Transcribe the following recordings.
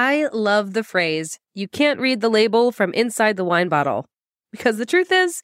I love the phrase, you can't read the label from inside the wine bottle. Because the truth is,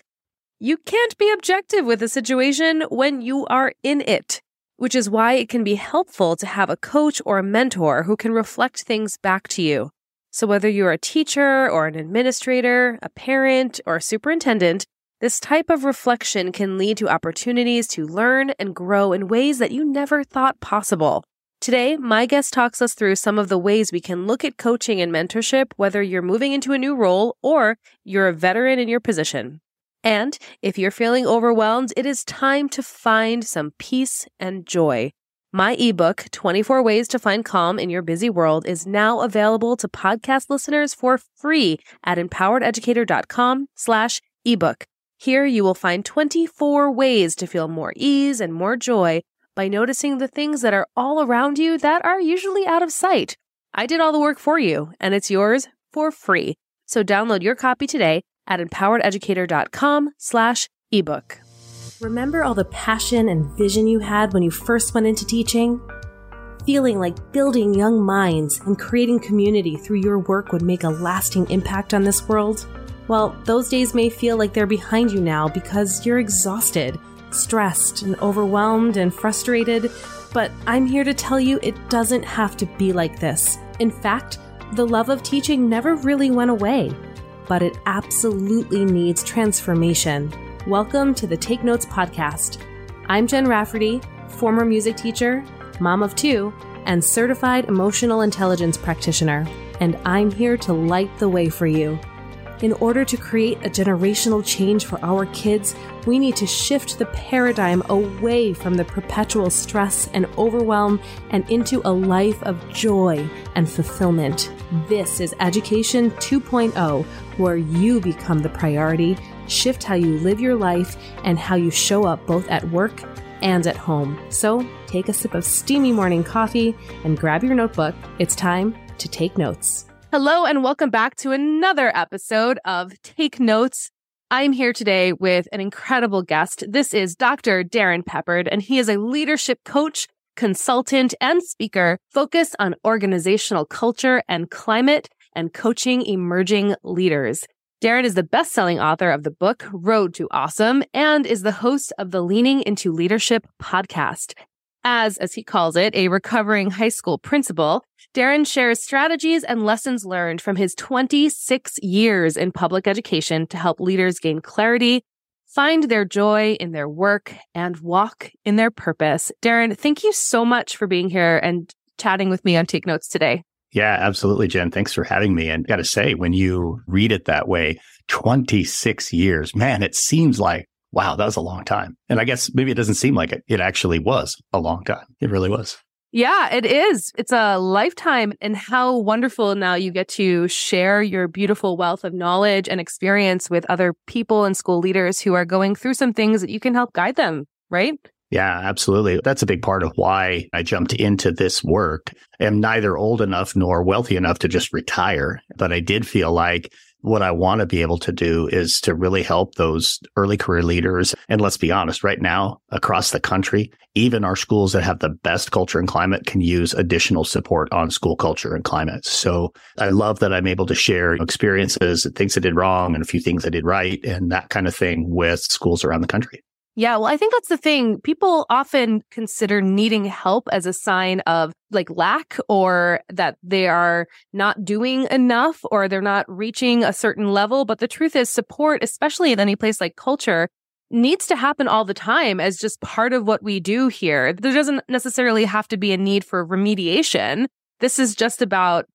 you can't be objective with a situation when you are in it, which is why it can be helpful to have a coach or a mentor who can reflect things back to you. So, whether you're a teacher or an administrator, a parent, or a superintendent, this type of reflection can lead to opportunities to learn and grow in ways that you never thought possible. Today, my guest talks us through some of the ways we can look at coaching and mentorship, whether you're moving into a new role or you're a veteran in your position. And if you're feeling overwhelmed, it is time to find some peace and joy. My ebook, 24 Ways to Find Calm in Your Busy World, is now available to podcast listeners for free at empowerededucator.com slash ebook. Here you will find 24 ways to feel more ease and more joy by noticing the things that are all around you that are usually out of sight. I did all the work for you, and it's yours for free. So download your copy today at empowerededucator.com slash ebook. Remember all the passion and vision you had when you first went into teaching? Feeling like building young minds and creating community through your work would make a lasting impact on this world? Well, those days may feel like they're behind you now because you're exhausted, stressed, and overwhelmed and frustrated, but I'm here to tell you it doesn't have to be like this. In fact, the love of teaching never really went away, but it absolutely needs transformation. Welcome to the Take Notes Podcast. I'm Jen Rafferty, former music teacher, mom of two, and certified emotional intelligence practitioner, and I'm here to light the way for you. In order to create a generational change for our kids, we need to shift the paradigm away from the perpetual stress and overwhelm and into a life of joy and fulfillment. This is Education 2.0, where you become the priority, shift how you live your life, and how you show up both at work and at home. So take a sip of steamy morning coffee and grab your notebook. It's time to take notes. Hello, and welcome back to another episode of Take Notes. I'm here today with an incredible guest. This is Dr. Darin Peppard, and he is a leadership coach, consultant, and speaker focused on organizational culture and climate and coaching emerging leaders. Darin is the best selling author of the book Road to Awesome and is the host of the Leaning into Leadership podcast. As, as he calls it, a recovering high school principal, Darin shares strategies and lessons learned from his 26 years in public education to help leaders gain clarity, find their joy in their work, and walk in their purpose. Darren, thank you so much for being here and chatting with me on Take Notes today. Yeah, absolutely, Jen. Thanks for having me. And got to say, when you read it that way, 26 years, man, it seems like wow, that was a long time. And I guess maybe it doesn't seem like it. It actually was a long time. It really was. Yeah, it is. It's a lifetime. And how wonderful now you get to share your beautiful wealth of knowledge and experience with other people and school leaders who are going through some things that you can help guide them, right? Yeah, absolutely. That's a big part of why I jumped into this work. I'm neither old enough nor wealthy enough to just retire, but I did feel like what I want to be able to do is to really help those early career leaders. And let's be honest, right now across the country, even our schools that have the best culture and climate can use additional support on school culture and climate. So I love that I'm able to share experiences, and things I did wrong and a few things I did right and that kind of thing with schools around the country. Yeah, well, I think that's the thing. People often consider needing help as a sign of like lack or that they are not doing enough or they're not reaching a certain level. But the truth is, support, especially in any place like culture, needs to happen all the time as just part of what we do here. There doesn't necessarily have to be a need for remediation. This is just about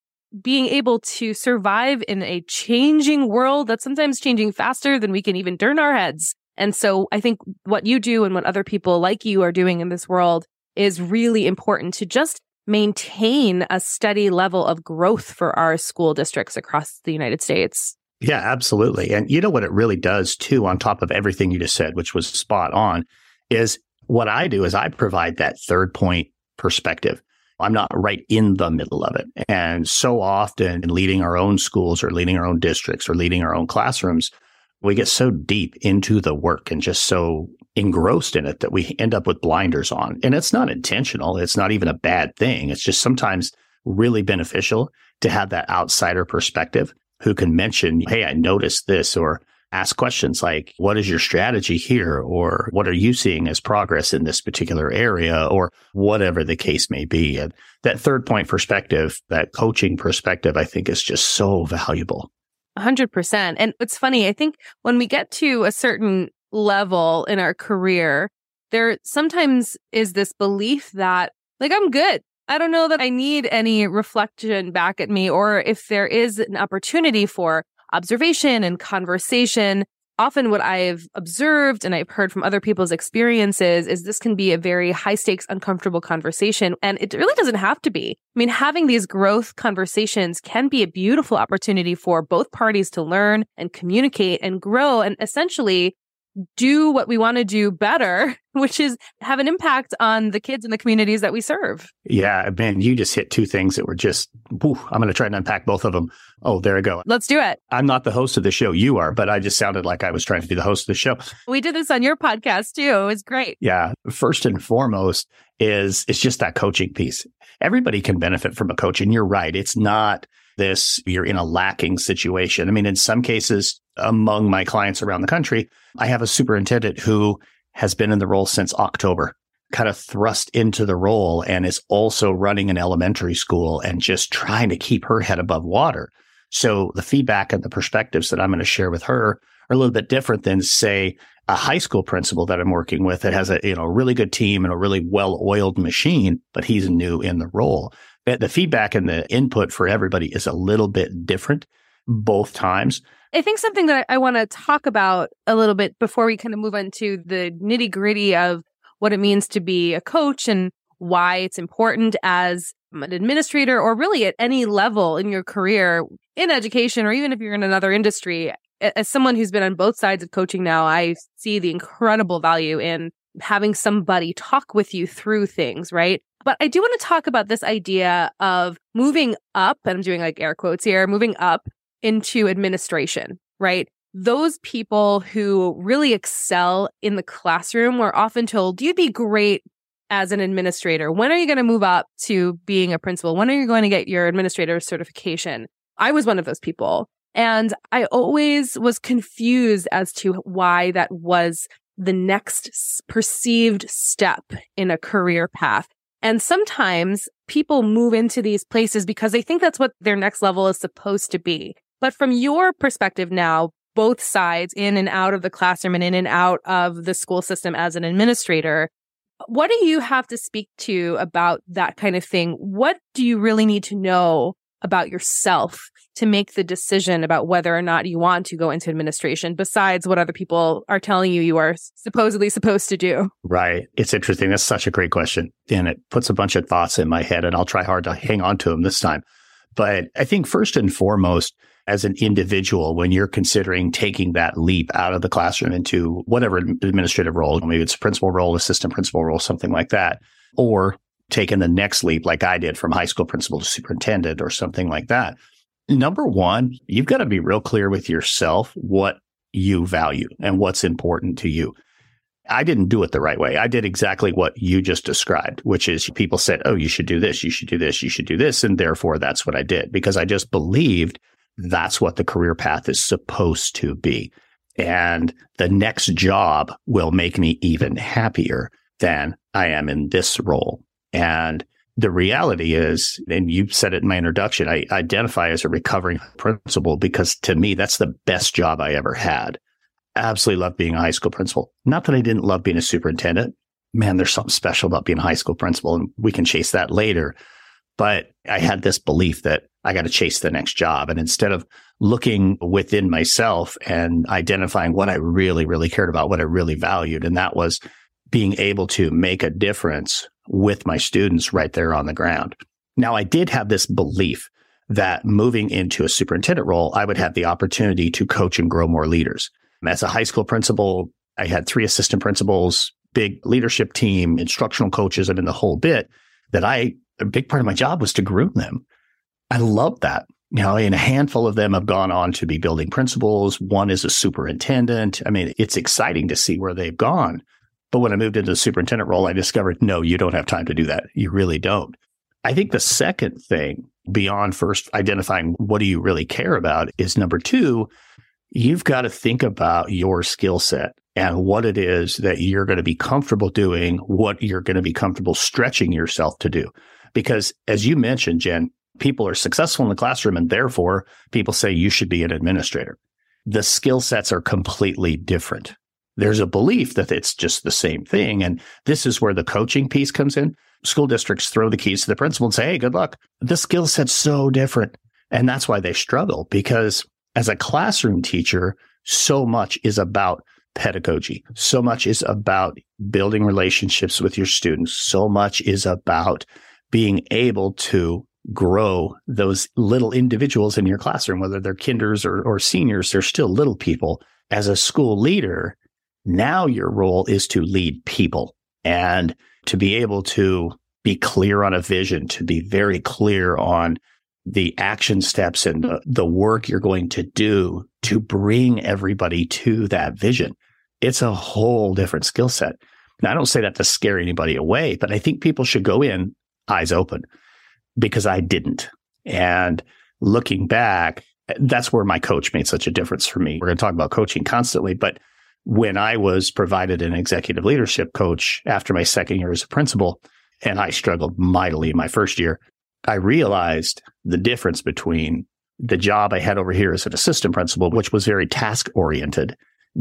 being able to survive in a changing world that's sometimes changing faster than we can even turn our heads. And so I think what you do and what other people like you are doing in this world is really important to just maintain a steady level of growth for our school districts across the United States. Yeah, absolutely. And you know what it really does too, on top of everything you just said, which was spot on, is what I do is I provide that third point perspective. I'm not right in the middle of it. And so often in leading our own schools or leading our own districts or leading our own classrooms, we get so deep into the work and just so engrossed in it that we end up with blinders on. And it's not intentional. It's not even a bad thing. It's just sometimes really beneficial to have that outsider perspective who can mention, Hey, I noticed this or ask questions like, what is your strategy here? Or what are you seeing as progress in this particular area? Or whatever the case may be. And that third point perspective, that coaching perspective, I think is just so valuable. 100%. And it's funny. I think when we get to a certain level in our career, there sometimes is this belief that like, I'm good. I don't know that I need any reflection back at me, or if there is an opportunity for observation and conversation. Often what I've observed and I've heard from other people's experiences is this can be a very high stakes, uncomfortable conversation. And it really doesn't have to be. I mean, having these growth conversations can be a beautiful opportunity for both parties to learn and communicate and grow and essentially do what we want to do better, which is have an impact on the kids and the communities that we serve. Yeah, man, you just hit two things that were just, whew, I'm going to try and unpack both of them. Oh, there we go. Let's do it. I'm not the host of the show. You are, but I just sounded like I was trying to be the host of the show. We did this on your podcast too. It was great. Yeah. First and foremost is it's just that coaching piece. Everybody can benefit from a coach. And you're right. It's not this, you're in a lacking situation. I mean, in some cases, among my clients around the country, I have a superintendent who has been in the role since October, kind of thrust into the role and is also running an elementary school and just trying to keep her head above water. So the feedback and the perspectives that I'm going to share with her are a little bit different than say a high school principal that I'm working with that has a, you know, really good team and a really well-oiled machine, but he's new in the role. The feedback and the input for everybody is a little bit different both times. I think something that I want to talk about a little bit before we kind of move on to the nitty gritty of what it means to be a coach and why it's important as an administrator or really at any level in your career in education or even if you're in another industry. As someone who's been on both sides of coaching now, I see the incredible value in having somebody talk with you through things, right? But I do want to talk about this idea of moving up, and I'm doing like air quotes here, moving up into administration, right? Those people who really excel in the classroom were often told, you'd be great as an administrator. When are you going to move up to being a principal? When are you going to get your administrator certification? I was one of those people. And I always was confused as to why that was the next perceived step in a career path. And sometimes people move into these places because they think that's what their next level is supposed to be. But from your perspective now, both sides in and out of the classroom and in and out of the school system as an administrator, what do you have to speak to about that kind of thing? What do you really need to know about yourself to make the decision about whether or not you want to go into administration besides what other people are telling you you are supposedly supposed to do? Right. It's interesting. That's such a great question. And it puts a bunch of thoughts in my head, and I'll try hard to hang on to them this time. But I think first and foremost, as an individual when you're considering taking that leap out of the classroom into whatever administrative role, maybe it's principal role, assistant principal role, something like that, or taking the next leap like I did from high school principal to superintendent or something like that. Number one, you've got to be real clear with yourself what you value and what's important to you. I didn't do it the right way. I did exactly what you just described, which is people said, Oh, you should do this. You should do this. You should do this. And therefore that's what I did because I just believed that's what the career path is supposed to be. And the next job will make me even happier than I am in this role. And the reality is, and you said it in my introduction, I identify as a recovering principal because to me, that's the best job I ever had. Absolutely love being a high school principal. Not that I didn't love being a superintendent. Man, there's something special about being a high school principal, and we can chase that later. But I had this belief that I got to chase the next job. And instead of looking within myself and identifying what I really, really cared about, what I really valued, and that was being able to make a difference with my students right there on the ground. Now, I did have this belief that moving into a superintendent role, I would have the opportunity to coach and grow more leaders. As a high school principal, I had three assistant principals, big leadership team, instructional coaches, I mean, the whole bit that I, a big part of my job was to groom them. I love that. You know, and a handful of them have gone on to be building principals. One is a superintendent. I mean, it's exciting to see where they've gone. But when I moved into the superintendent role, I discovered, no, you don't have time to do that. You really don't. I think the second thing beyond first identifying what do you really care about is number two, you've got to think about your skill set and what it is that you're going to be comfortable doing, what you're going to be comfortable stretching yourself to do. Because as you mentioned, Jen, people are successful in the classroom and therefore people say you should be an administrator. The skill sets are completely different. There's a belief that it's just the same thing. And this is where the coaching piece comes in. School districts throw the keys to the principal and say, Hey, good luck. The skill set's so different. And that's why they struggle because as a classroom teacher, so much is about pedagogy. So much is about building relationships with your students. So much is about being able to grow those little individuals in your classroom, whether they're kinders or, or seniors, they're still little people. As a school leader, now your role is to lead people and to be able to be clear on a vision, to be very clear on the action steps and the, the work you're going to do to bring everybody to that vision. It's a whole different skill set. Now, I don't say that to scare anybody away, but I think people should go in eyes open because I didn't. And looking back, that's where my coach made such a difference for me. We're going to talk about coaching constantly, but when I was provided an executive leadership coach after my second year as a principal, and I struggled mightily in my first year, I realized the difference between the job I had over here as an assistant principal, which was very task oriented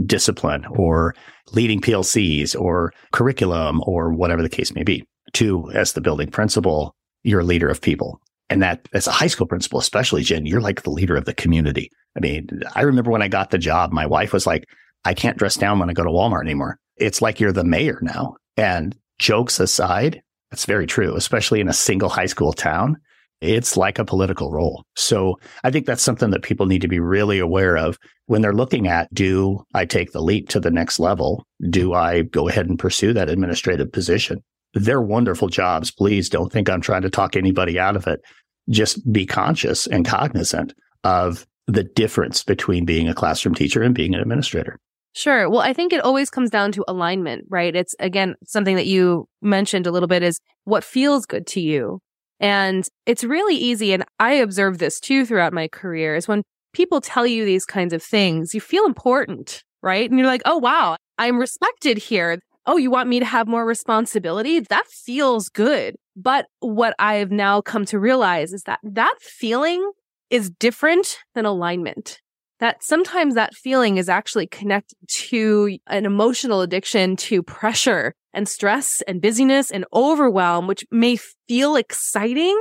discipline or leading PLCs or curriculum or whatever the case may be, to as the building principal, you're a leader of people. And that as a high school principal, especially Jen, you're like the leader of the community. I mean, I remember when I got the job, my wife was like, I can't dress down when I go to Walmart anymore. It's like you're the mayor now. And jokes aside, that's very true, especially in a single high school town. It's like a political role. So I think that's something that people need to be really aware of when they're looking at do I take the leap to the next level? Do I go ahead and pursue that administrative position? They're wonderful jobs. Please don't think I'm trying to talk anybody out of it. Just be conscious and cognizant of the difference between being a classroom teacher and being an administrator. Sure. Well, I think it always comes down to alignment, right? It's again, something that you mentioned a little bit is what feels good to you. And it's really easy. And I observed this too throughout my career is when people tell you these kinds of things, you feel important, right? And you're like, oh, wow, I'm respected here. Oh, you want me to have more responsibility? That feels good. But what I've now come to realize is that that feeling is different than alignment that sometimes that feeling is actually connected to an emotional addiction to pressure and stress and busyness and overwhelm, which may feel exciting,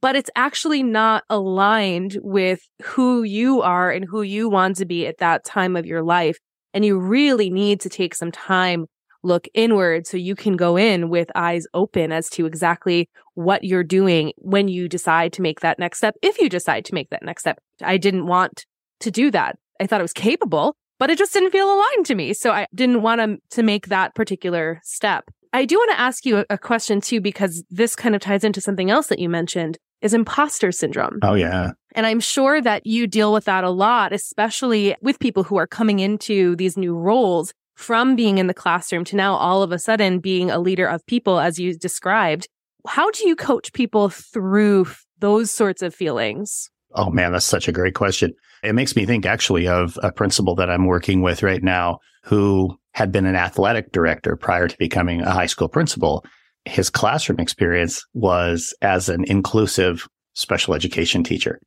but it's actually not aligned with who you are and who you want to be at that time of your life. And you really need to take some time, look inward so you can go in with eyes open as to exactly what you're doing when you decide to make that next step. If you decide to make that next step, I didn't want to do that. I thought I was capable, but it just didn't feel aligned to me. So I didn't want to, to make that particular step. I do want to ask you a, a question too, because this kind of ties into something else that you mentioned is imposter syndrome. Oh, yeah. And I'm sure that you deal with that a lot, especially with people who are coming into these new roles from being in the classroom to now all of a sudden being a leader of people, as you described. How do you coach people through those sorts of feelings? Oh, man, that's such a great question. It makes me think actually of a principal that I'm working with right now who had been an athletic director prior to becoming a high school principal. His classroom experience was as an inclusive special education teacher.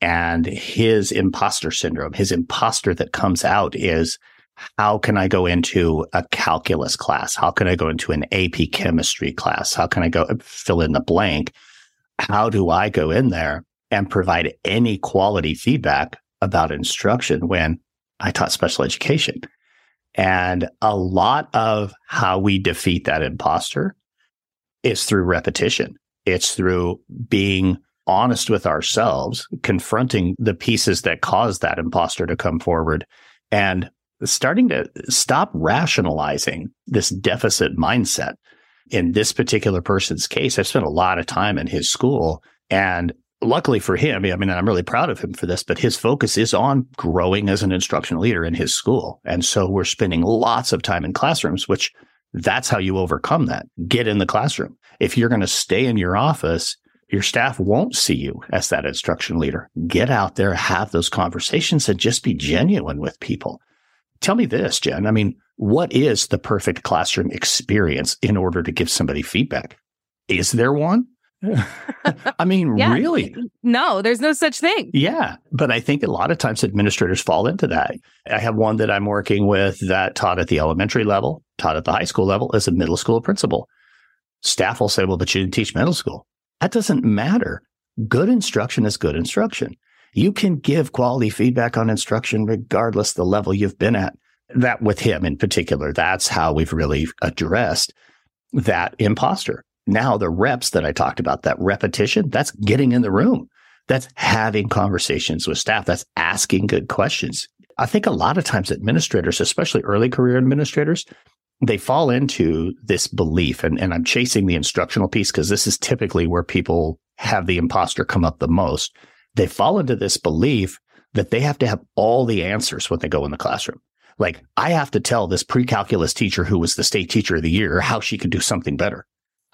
And his imposter syndrome, his imposter that comes out is how can I go into a calculus class? How can I go into an AP chemistry class? How can I go fill in the blank? How do I go in there and provide any quality feedback about instruction when I taught special education. And a lot of how we defeat that imposter is through repetition. It's through being honest with ourselves, confronting the pieces that cause that imposter to come forward and starting to stop rationalizing this deficit mindset. In this particular person's case, I've spent a lot of time in his school and luckily for him, I mean, I'm really proud of him for this, but his focus is on growing as an instructional leader in his school. And so we're spending lots of time in classrooms, which that's how you overcome that. Get in the classroom. If you're going to stay in your office, Your staff won't see you as that instruction leader. Get out there, have those conversations and just be genuine with people. Tell me this, Jen. I mean, what is the perfect classroom experience in order to give somebody feedback? Is there one? I mean, yeah. really? No, there's no such thing. Yeah. But I think a lot of times administrators fall into that. I have one that I'm working with that taught at the elementary level, taught at the high school level as a middle school principal. Staff will say, well, but you didn't teach middle school. That doesn't matter. Good instruction is good instruction. You can give quality feedback on instruction regardless the level you've been at. That with him in particular, that's how we've really addressed that imposter now the reps that I talked about, that repetition, that's getting in the room. That's having conversations with staff. That's asking good questions. I think a lot of times administrators, especially early career administrators, they fall into this belief, and, and I'm chasing the instructional piece because this is typically where people have the imposter come up the most. They fall into this belief that they have to have all the answers when they go in the classroom. Like, I have to tell this pre calculus teacher who was the state teacher of the year how she could do something better.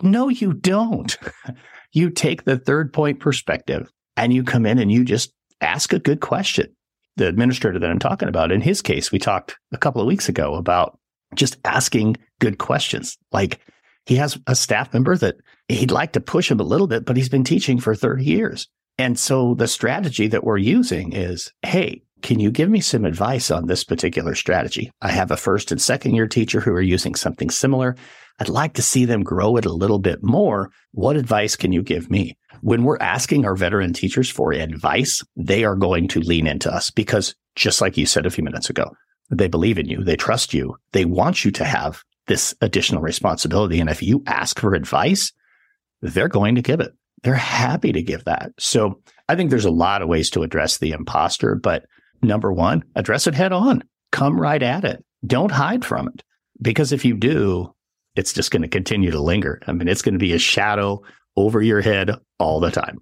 No, you don't. you take the third point perspective and you come in and you just ask a good question. The administrator that I'm talking about, in his case, we talked a couple of weeks ago about just asking good questions. Like he has a staff member that he'd like to push him a little bit, but he's been teaching for 30 years. And so the strategy that we're using is, Hey, can you give me some advice on this particular strategy? I have a first and second year teacher who are using something similar. I'd like to see them grow it a little bit more. What advice can you give me? When we're asking our veteran teachers for advice, they are going to lean into us because just like you said a few minutes ago, they believe in you. They trust you. They want you to have this additional responsibility. And if you ask for advice, they're going to give it. They're happy to give that. So I think there's a lot of ways to address the imposter, but number one, address it head on. Come right at it. Don't hide from it. Because if you do, it's just going to continue to linger. I mean, it's going to be a shadow over your head all the time.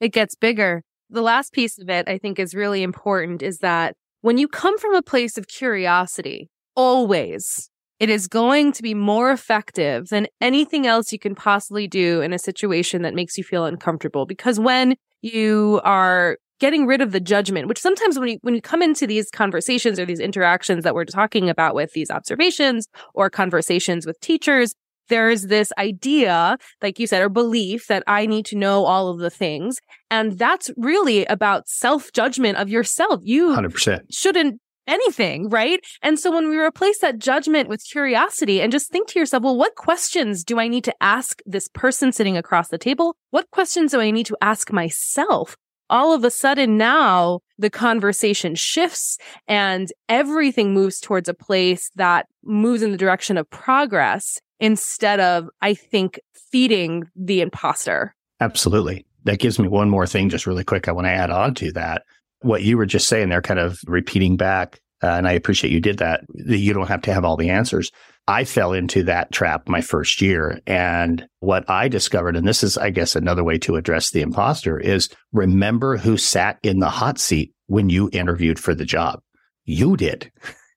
It gets bigger. The last piece of it I think is really important is that when you come from a place of curiosity, always it is going to be more effective than anything else you can possibly do in a situation that makes you feel uncomfortable. Because when you are getting rid of the judgment, which sometimes when you, when you come into these conversations or these interactions that we're talking about with these observations or conversations with teachers, there's this idea, like you said, or belief that I need to know all of the things. And that's really about self judgment of yourself. You 100%. shouldn't anything, right? And so when we replace that judgment with curiosity and just think to yourself, well, what questions do I need to ask this person sitting across the table? What questions do I need to ask myself? all of a sudden now the conversation shifts and everything moves towards a place that moves in the direction of progress instead of, I think, feeding the imposter. Absolutely. That gives me one more thing, just really quick. I want to add on to that. What you were just saying there, kind of repeating back, uh, and I appreciate you did that. You don't have to have all the answers. I fell into that trap my first year. And what I discovered, and this is, I guess, another way to address the imposter is remember who sat in the hot seat when you interviewed for the job. You did.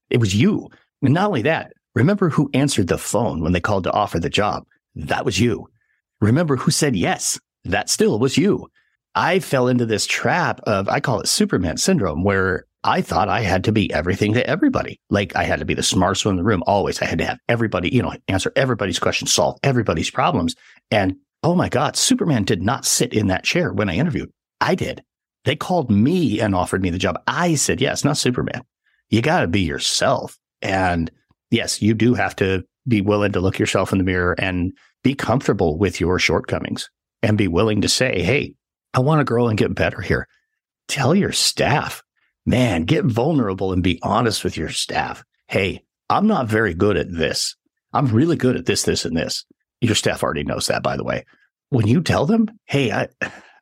It was you. And not only that, remember who answered the phone when they called to offer the job. That was you. Remember who said yes. That still was you. I fell into this trap of, I call it Superman syndrome, where I thought I had to be everything to everybody. Like I had to be the smartest one in the room always. I had to have everybody, you know, answer everybody's questions, solve everybody's problems. And oh my God, Superman did not sit in that chair when I interviewed. I did. They called me and offered me the job. I said, yes, not Superman. You got to be yourself. And yes, you do have to be willing to look yourself in the mirror and be comfortable with your shortcomings and be willing to say, Hey, I want to grow and get better here. Tell your staff, man, get vulnerable and be honest with your staff. Hey, I'm not very good at this. I'm really good at this, this, and this. Your staff already knows that, by the way. When you tell them, hey, I,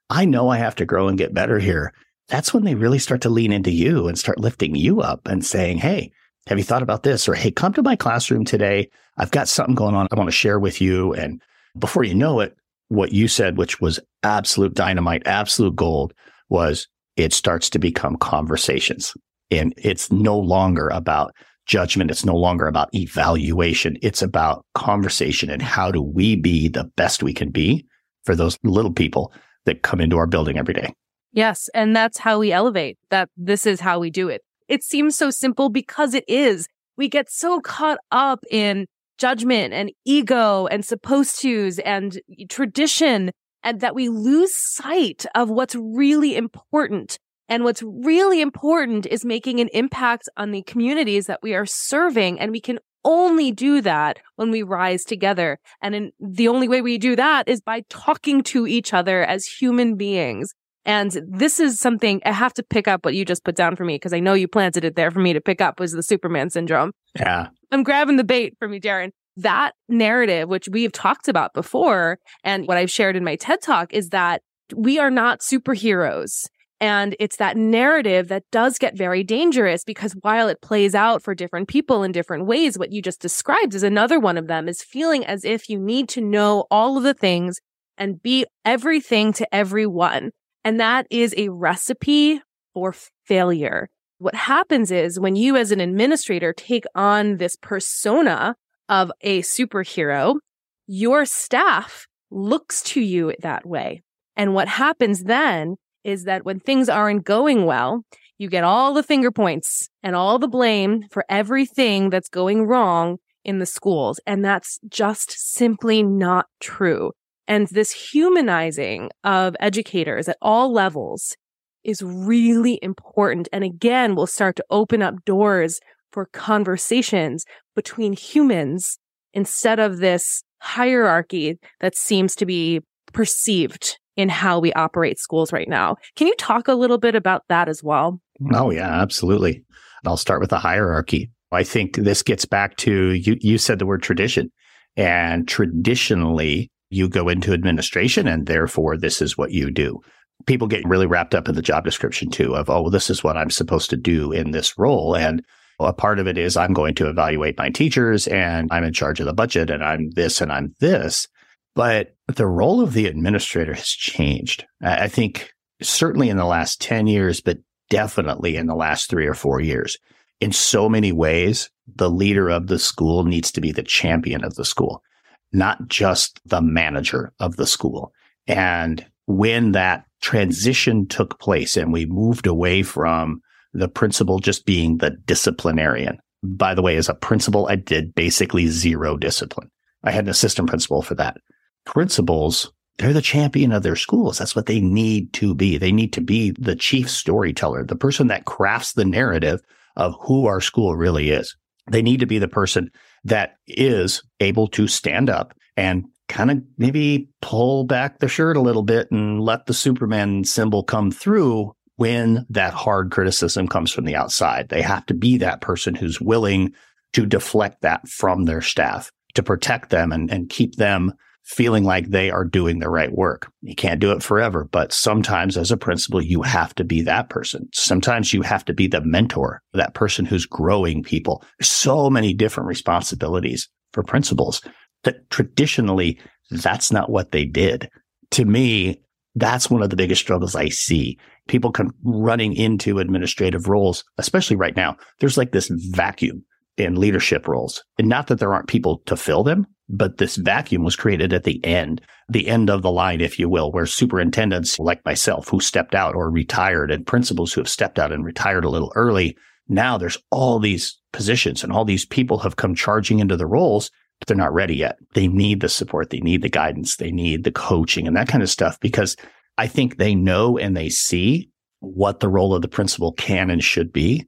I know I have to grow and get better here, that's when they really start to lean into you and start lifting you up and saying, hey, have you thought about this? Or hey, come to my classroom today. I've got something going on I want to share with you. And before you know it, what you said, which was absolute dynamite, absolute gold, was it starts to become conversations. And it's no longer about judgment. It's no longer about evaluation. It's about conversation and how do we be the best we can be for those little people that come into our building every day. Yes. And that's how we elevate that this is how we do it. It seems so simple because it is. We get so caught up in judgment and ego and supposed tos and tradition and that we lose sight of what's really important. And what's really important is making an impact on the communities that we are serving. And we can only do that when we rise together. And in, the only way we do that is by talking to each other as human beings. And this is something I have to pick up what you just put down for me because I know you planted it there for me to pick up was the Superman syndrome. Yeah. I'm grabbing the bait for me, Darin. That narrative, which we've talked about before, and what I've shared in my TED talk is that we are not superheroes. And it's that narrative that does get very dangerous because while it plays out for different people in different ways, what you just described is another one of them is feeling as if you need to know all of the things and be everything to everyone. And that is a recipe for failure. What happens is when you as an administrator take on this persona of a superhero, your staff looks to you that way. And what happens then is that when things aren't going well, you get all the finger points and all the blame for everything that's going wrong in the schools. And that's just simply not true. And this humanizing of educators at all levels is really important. And again, will start to open up doors for conversations between humans instead of this hierarchy that seems to be perceived in how we operate schools right now. Can you talk a little bit about that as well? Oh, yeah, absolutely. I'll start with the hierarchy. I think this gets back to you, you said the word tradition. And traditionally, you go into administration and therefore this is what you do. People get really wrapped up in the job description too of, oh, well, this is what I'm supposed to do in this role. And a part of it is I'm going to evaluate my teachers and I'm in charge of the budget and I'm this and I'm this. But the role of the administrator has changed. I think certainly in the last 10 years, but definitely in the last three or four years. In so many ways, the leader of the school needs to be the champion of the school, not just the manager of the school. And when that transition took place and we moved away from the principal just being the disciplinarian. By the way, as a principal, I did basically zero discipline. I had an assistant principal for that principals, they're the champion of their schools. That's what they need to be. They need to be the chief storyteller, the person that crafts the narrative of who our school really is. They need to be the person that is able to stand up and kind of maybe pull back the shirt a little bit and let the Superman symbol come through when that hard criticism comes from the outside. They have to be that person who's willing to deflect that from their staff to protect them and, and keep them feeling like they are doing the right work. You can't do it forever, but sometimes as a principal, you have to be that person. Sometimes you have to be the mentor, that person who's growing people. So many different responsibilities for principals that traditionally that's not what they did. To me, that's one of the biggest struggles I see. People come running into administrative roles, especially right now. There's like this vacuum in leadership roles. And not that there aren't people to fill them, but this vacuum was created at the end, the end of the line, if you will, where superintendents like myself who stepped out or retired and principals who have stepped out and retired a little early. Now there's all these positions and all these people have come charging into the roles, but they're not ready yet. They need the support. They need the guidance. They need the coaching and that kind of stuff because I think they know and they see what the role of the principal can and should be.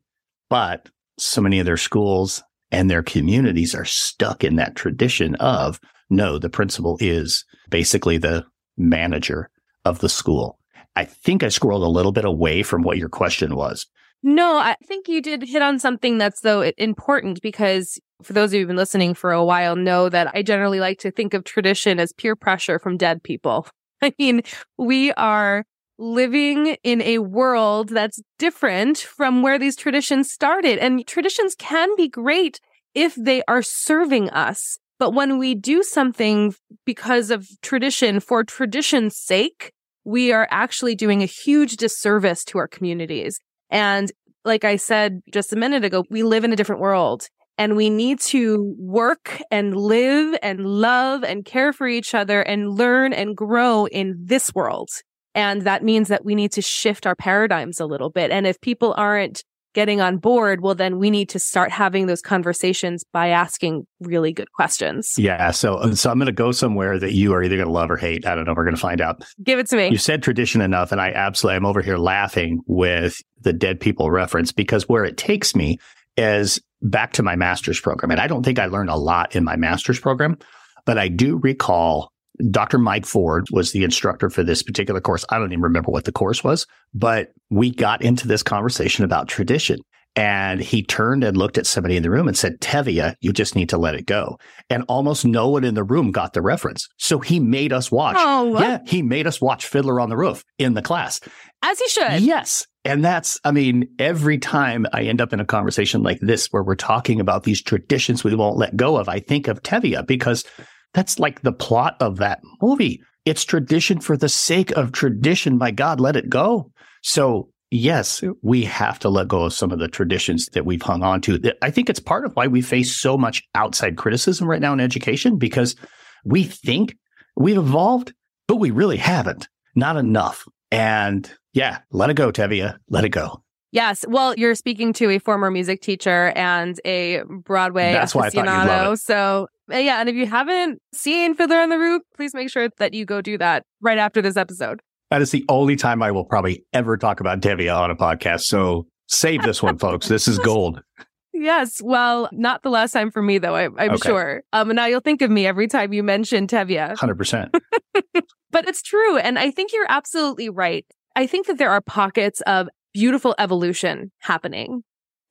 But so many of their schools and their communities are stuck in that tradition of no, the principal is basically the manager of the school. I think I scrolled a little bit away from what your question was. No, I think you did hit on something that's though important because for those of you who've been listening for a while know that I generally like to think of tradition as peer pressure from dead people. I mean, we are living in a world that's different from where these traditions started. And traditions can be great if they are serving us. But when we do something because of tradition for tradition's sake, we are actually doing a huge disservice to our communities. And like I said just a minute ago, we live in a different world and we need to work and live and love and care for each other and learn and grow in this world And that means that we need to shift our paradigms a little bit. And if people aren't getting on board, well, then we need to start having those conversations by asking really good questions. Yeah. So, uh, so I'm going to go somewhere that you are either going to love or hate. I don't know. We're going to find out. Give it to me. You said tradition enough. And I absolutely, I'm over here laughing with the dead people reference because where it takes me is back to my master's program. And I don't think I learned a lot in my master's program, but I do recall Dr. Mike Ford was the instructor for this particular course. I don't even remember what the course was, but we got into this conversation about tradition. And he turned and looked at somebody in the room and said, Tevye, you just need to let it go. And almost no one in the room got the reference. So he made us watch. Oh, yeah. He made us watch Fiddler on the Roof in the class. As he should. Yes. And that's, I mean, every time I end up in a conversation like this where we're talking about these traditions we won't let go of, I think of Tevye because that's like the plot of that movie. It's tradition for the sake of tradition. My God, let it go. So yes, we have to let go of some of the traditions that we've hung on to. I think it's part of why we face so much outside criticism right now in education because we think we've evolved, but we really haven't. Not enough. And yeah, let it go, Tevye. Let it go. Yes. Well, you're speaking to a former music teacher and a Broadway That's why aficionado. I thought you'd love it. So uh, yeah, and if you haven't seen Fiddler on the Roof, please make sure that you go do that right after this episode. That is the only time I will probably ever talk about Tevye on a podcast. So save this one, folks. This is gold. Yes. Well, not the last time for me, though, I, I'm Okay. sure. Um, and now you'll think of me every time you mention Tevye. 100%. But it's true. And I think you're absolutely right. I think that there are pockets of beautiful evolution happening.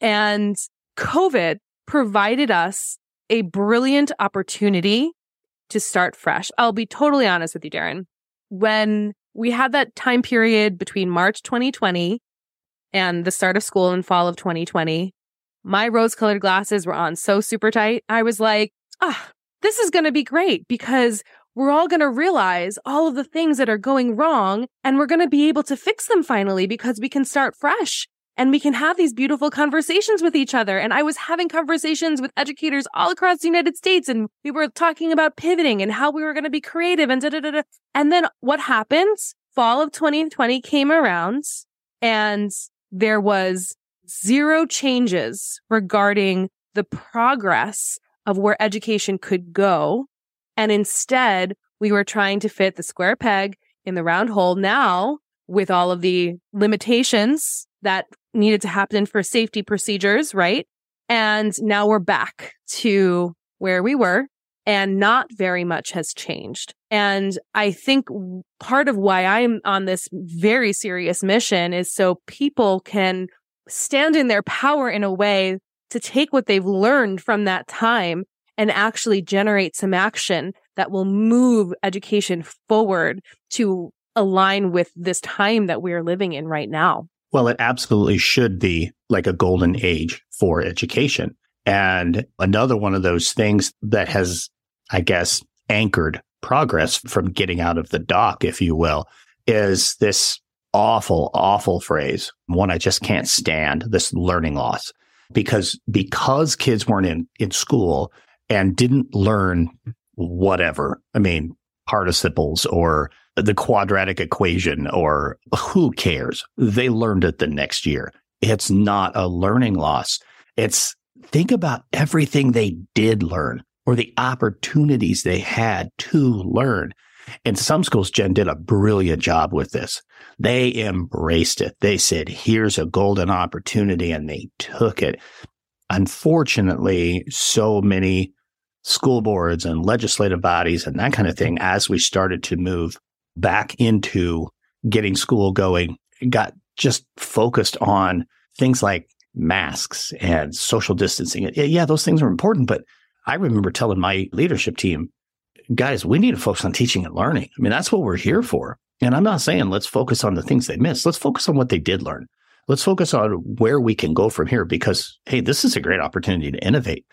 And COVID provided us a brilliant opportunity to start fresh. I'll be totally honest with you, Darin. When we had that time period between March 2020 and the start of school in fall of 2020, my rose colored glasses were on so super tight. I was like, ah, this is going to be great because we're all going to realize all of the things that are going wrong and we're going to be able to fix them finally because we can start fresh and we can have these beautiful conversations with each other. And I was having conversations with educators all across the United States and we were talking about pivoting and how we were going to be creative and da da da da. And then what happened? Fall of 2020 came around and there was zero changes regarding the progress of where education could go. And instead, we were trying to fit the square peg in the round hole now with all of the limitations that needed to happen for safety procedures, right? And now we're back to where we were and not very much has changed. And I think part of why I'm on this very serious mission is so people can stand in their power in a way to take what they've learned from that time and actually generate some action that will move education forward to align with this time that we're living in right now. Well, it absolutely should be like a golden age for education. And another one of those things that has, I guess, anchored progress from getting out of the dock, if you will, is this awful, awful phrase, one I just can't stand, this learning loss. Because because kids weren't in, in school and didn't learn whatever, I mean, participles or the quadratic equation or who cares? They learned it the next year. It's not a learning loss. It's think about everything they did learn or the opportunities they had to learn. And some schools, Jen did a brilliant job with this. They embraced it. They said, here's a golden opportunity and they took it. Unfortunately, so many school boards and legislative bodies and that kind of thing, as we started to move back into getting school going, got just focused on things like masks and social distancing. Yeah, those things are important, but I remember telling my leadership team, guys, we need to focus on teaching and learning. I mean, that's what we're here for. And I'm not saying let's focus on the things they missed. Let's focus on what they did learn. Let's focus on where we can go from here because, hey, this is a great opportunity to innovate.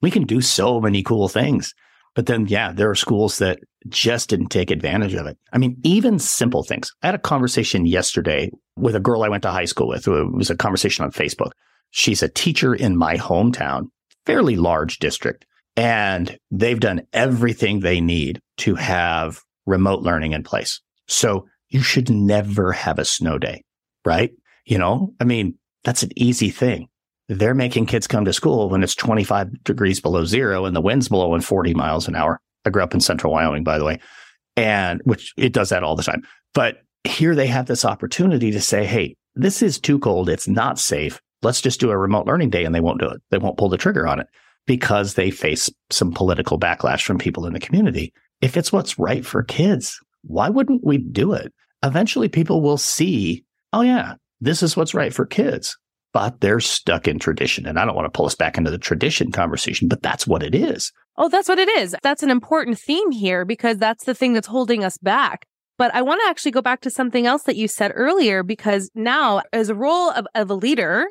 We can do so many cool things. But then, yeah, there are schools that just didn't take advantage of it. I mean, even simple things. I had a conversation yesterday with a girl I went to high school with. It was a conversation on Facebook. She's a teacher in my hometown, fairly large district, and they've done everything they need to have remote learning in place. So you should never have a snow day, right? You know, I mean, that's an easy thing. They're making kids come to school when it's 25 degrees below zero and the wind's blowing 40 miles an hour. I grew up in central Wyoming, by the way, and which it does that all the time. But here they have this opportunity to say, Hey, this is too cold. It's not safe. Let's just do a remote learning day. And they won't do it. They won't pull the trigger on it because they face some political backlash from people in the community. If it's what's right for kids, why wouldn't we do it? Eventually people will see, oh yeah, this is what's right for kids, but they're stuck in tradition. And I don't want to pull us back into the tradition conversation, but that's what it is. Oh, that's what it is. That's an important theme here because that's the thing that's holding us back. But I want to actually go back to something else that you said earlier, because now, as a role of, of a leader,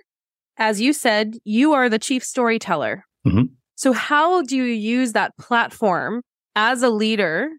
as you said, you are the chief storyteller. Mm-hmm. So, how do you use that platform as a leader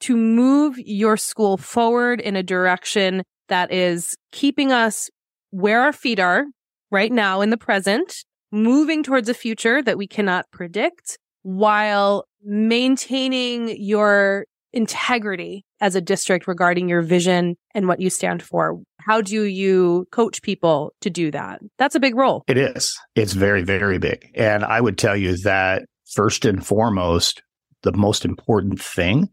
to move your school forward in a direction that is keeping us where our feet are right now in the present, moving towards a future that we cannot predict while maintaining your integrity as a district regarding your vision and what you stand for? How do you coach people to do that? That's a big role. It is. It's very, very big. And I would tell you that first and foremost, the most important thing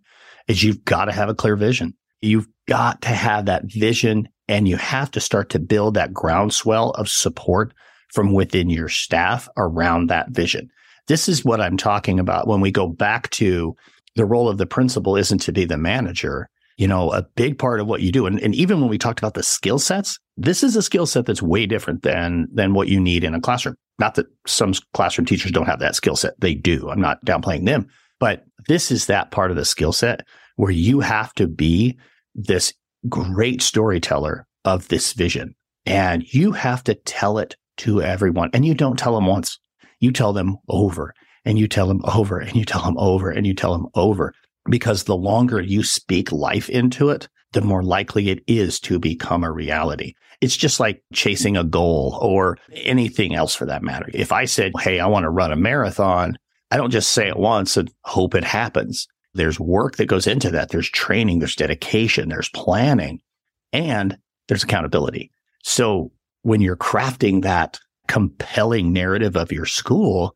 is you've got to have a clear vision. You've got to have that vision and you have to start to build that groundswell of support from within your staff around that vision. This is what I'm talking about when we go back to the role of the principal isn't to be the manager. You know, a big part of what you do, and, and even when we talked about the skill sets, this is a skill set that's way different than than what you need in a classroom. Not that some classroom teachers don't have that skill set; they do. I'm not downplaying them, but this is that part of the skill set where you have to be this great storyteller of this vision, and you have to tell it to everyone. And you don't tell them once; you tell them over and you tell them over and you tell them over and you tell them over. Because the longer you speak life into it, the more likely it is to become a reality. It's just like chasing a goal or anything else for that matter. If I said, Hey, I want to run a marathon, I don't just say it once and hope it happens. There's work that goes into that. There's training, there's dedication, there's planning, and there's accountability. So when you're crafting that compelling narrative of your school,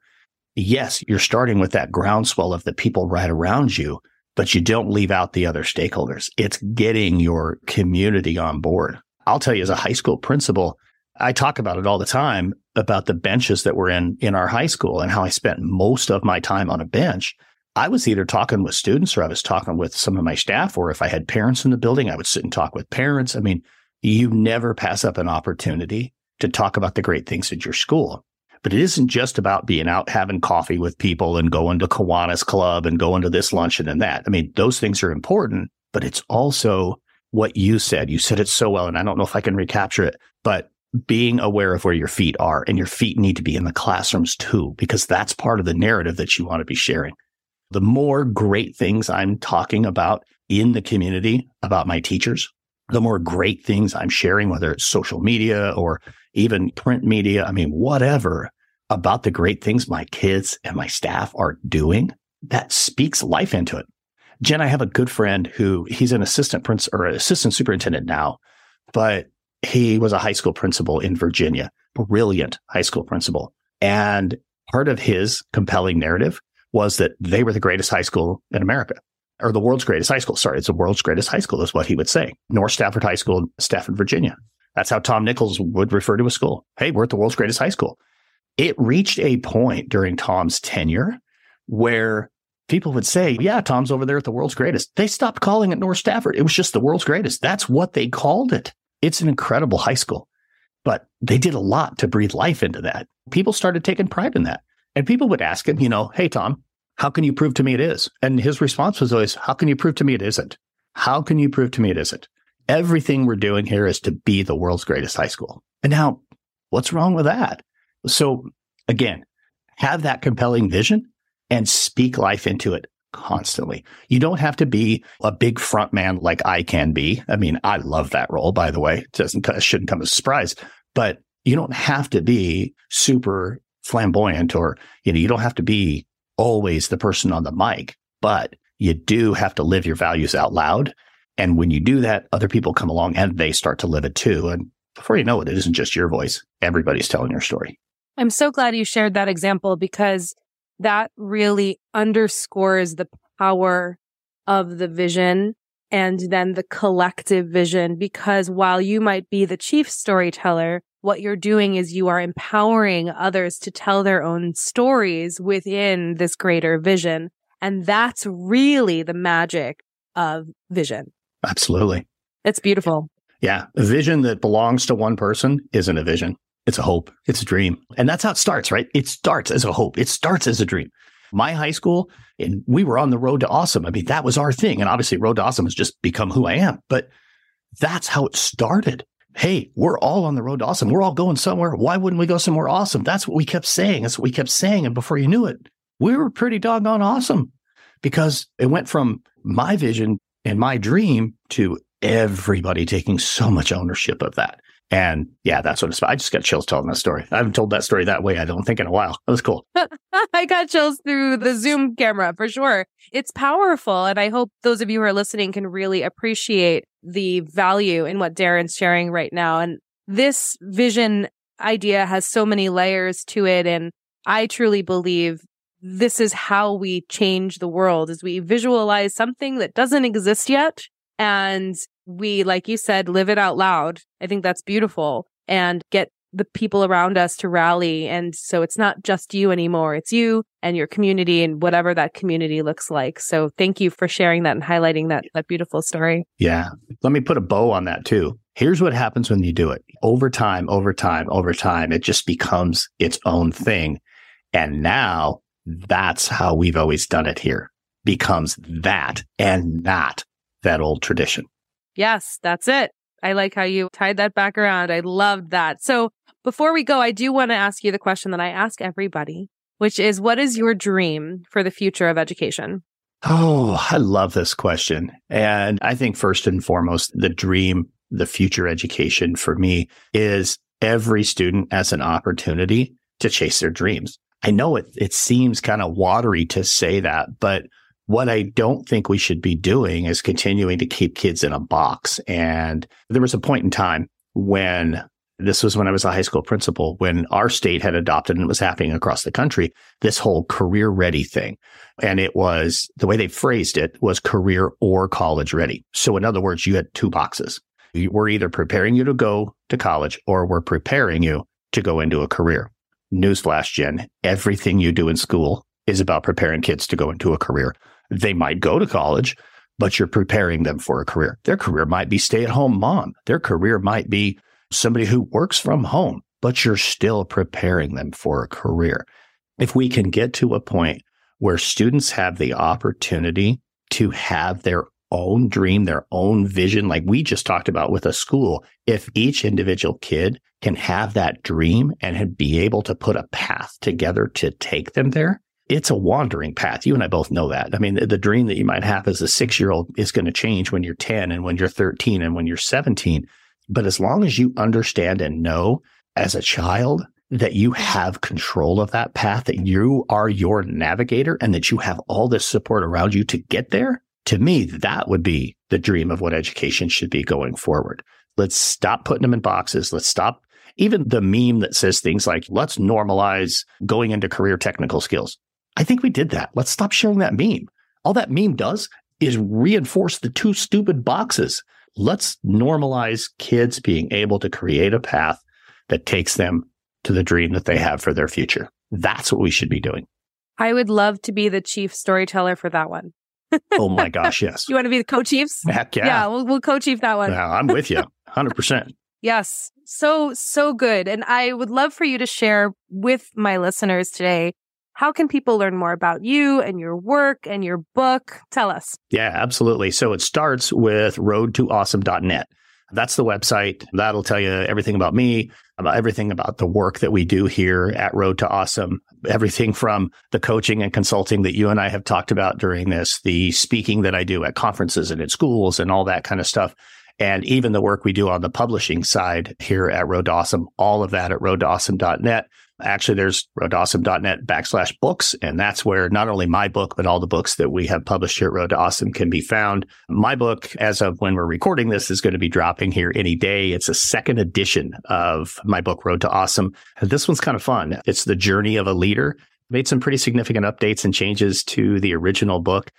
yes, you're starting with that groundswell of the people right around you, but you don't leave out the other stakeholders. It's getting your community on board. I'll tell you as a high school principal, I talk about it all the time about the benches that were in in our high school and how I spent most of my time on a bench. I was either talking with students or I was talking with some of my staff, or if I had parents in the building, I would sit and talk with parents. I mean, you never pass up an opportunity to talk about the great things at your school. But it isn't just about being out having coffee with people and going to Kiwanis Club and going to this luncheon and that. I mean, those things are important, but it's also what you said. You said it so well, and I don't know if I can recapture it, but being aware of where your feet are and your feet need to be in the classrooms too, because that's part of the narrative that you want to be sharing. The more great things I'm talking about in the community about my teachers, the more great things I'm sharing, whether it's social media or even print media, I mean, whatever, about the great things my kids and my staff are doing that speaks life into it. Jen, I have a good friend who he's an assistant prince or assistant superintendent now, but he was a high school principal in Virginia, brilliant high school principal. And part of his compelling narrative was that they were the greatest high school in America or the world's greatest high school. Sorry, it's the world's greatest high school is what he would say. North Stafford High School, Stafford, Virginia. That's how Tom Nichols would refer to a school. Hey, we're at the world's greatest high school it reached a point during Tom's tenure where people would say, Yeah, Tom's over there at the world's greatest. They stopped calling it North Stafford. It was just the world's greatest. That's what they called it. It's an incredible high school, but they did a lot to breathe life into that. People started taking pride in that. And people would ask him, you know, Hey, Tom, how can you prove to me it is? And his response was always, How can you prove to me it isn't? How can you prove to me it isn't? Everything we're doing here is to be the world's greatest high school. And now, what's wrong with that? So again, have that compelling vision and speak life into it constantly. You don't have to be a big front man like I can be. I mean, I love that role, by the way. It doesn't, it shouldn't come as a surprise, but you don't have to be super flamboyant or, you know, you don't have to be always the person on the mic, but you do have to live your values out loud And when you do that, other people come along and they start to live it too. And before you know it, it isn't just your voice. Everybody's telling your story. I'm so glad you shared that example because that really underscores the power of the vision and then the collective vision. Because while you might be the chief storyteller, what you're doing is you are empowering others to tell their own stories within this greater vision. And that's really the magic of vision. Absolutely. It's beautiful. Yeah. A vision that belongs to one person isn't a vision. It's a hope. It's a dream. And that's how it starts, right? It starts as a hope. It starts as a dream. My high school, and we were on the road to awesome. I mean, that was our thing. And obviously, road to awesome has just become who I am. But that's how it started. Hey, we're all on the road to awesome. We're all going somewhere. Why wouldn't we go somewhere awesome? That's what we kept saying. That's what we kept saying. And before you knew it, we were pretty doggone awesome because it went from my vision and my dream to everybody taking so much ownership of that. And yeah, that's what it's about. I just got chills telling that story. I haven't told that story that way, I don't think, in a while. That was cool. I got chills through the Zoom camera for sure. It's powerful. And I hope those of you who are listening can really appreciate the value in what Darin's sharing right now. And this vision idea has so many layers to it. And I truly believe this is how we change the world is we visualize something that doesn't exist yet and we, like you said, live it out loud. I think that's beautiful and get the people around us to rally. And so it's not just you anymore. It's you and your community and whatever that community looks like. So thank you for sharing that and highlighting that, that beautiful story. Yeah. Let me put a bow on that too. Here's what happens when you do it over time, over time, over time. It just becomes its own thing. And now that's how we've always done it here becomes that and not that old tradition. Yes, that's it. I like how you tied that back around. I loved that. So before we go, I do want to ask you the question that I ask everybody, which is what is your dream for the future of education? Oh, I love this question. And I think first and foremost, the dream, the future education for me is every student as an opportunity to chase their dreams. I know it, it seems kind of watery to say that, but what I don't think we should be doing is continuing to keep kids in a box. And there was a point in time when this was when I was a high school principal, when our state had adopted and it was happening across the country, this whole career ready thing. And it was the way they phrased it was career or college ready. So in other words, you had two boxes. We're either preparing you to go to college or we're preparing you to go into a career. Newsflash, Jen, everything you do in school is about preparing kids to go into a career. They might go to college, but you're preparing them for a career. Their career might be stay at home mom. Their career might be somebody who works from home, but you're still preparing them for a career. If we can get to a point where students have the opportunity to have their own dream, their own vision, like we just talked about with a school, if each individual kid can have that dream and be able to put a path together to take them there, it's a wandering path. You and I both know that. I mean, the, dream that you might have as a six year old is going to change when you're 10 and when you're 13 and when you're 17. But as long as you understand and know as a child that you have control of that path, that you are your navigator and that you have all this support around you to get there, to me, that would be the dream of what education should be going forward. Let's stop putting them in boxes. Let's stop even the meme that says things like, let's normalize going into career technical skills. I think we did that. Let's stop sharing that meme. All that meme does is reinforce the two stupid boxes. Let's normalize kids being able to create a path that takes them to the dream that they have for their future. That's what we should be doing. I would love to be the chief storyteller for that one. Oh my gosh, yes. You want to be the co-chiefs? Heck yeah. Yeah, we'll, we'll co-chief that one. Yeah, I'm with you 100%. yes. So, so good. And I would love for you to share with my listeners today how can people learn more about you and your work and your book? Tell us. Yeah, absolutely. So it starts with roadtoawesome.net. That's the website. That'll tell you everything about me, about everything about the work that we do here at Road to Awesome, everything from the coaching and consulting that you and I have talked about during this, the speaking that I do at conferences and at schools and all that kind of stuff. And even the work we do on the publishing side here at Road to Awesome, all of that at roadtoawesome.net. Actually, there's roadtoawesome.net backslash books. And that's where not only my book, but all the books that we have published here at Road to Awesome can be found. My book, as of when we're recording this, is going to be dropping here any day. It's a second edition of my book, Road to Awesome. This one's kind of fun. It's the journey of a leader. Made some pretty significant updates and changes to the original book.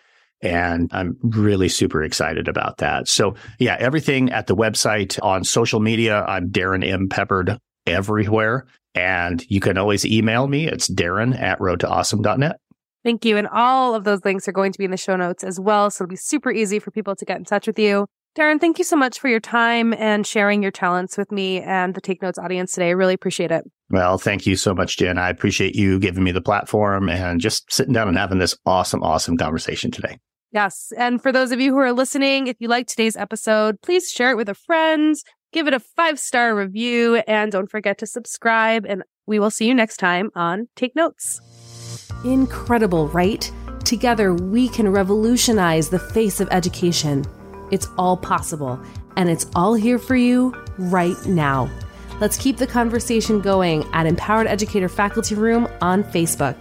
And I'm really super excited about that. So yeah, everything at the website on social media, I'm Darin M. Peppard everywhere. And you can always email me. It's Darin at roadtoawesome.net. Thank you. And all of those links are going to be in the show notes as well. So it'll be super easy for people to get in touch with you. Darin, thank you so much for your time and sharing your talents with me and the Take Notes audience today. I really appreciate it. Well, thank you so much, Jen. I appreciate you giving me the platform and just sitting down and having this awesome, awesome conversation today. Yes. And for those of you who are listening, if you like today's episode, please share it with a friend, give it a five star review, and don't forget to subscribe. And we will see you next time on Take Notes. Incredible, right? Together, we can revolutionize the face of education. It's all possible, and it's all here for you right now. Let's keep the conversation going at Empowered Educator Faculty Room on Facebook.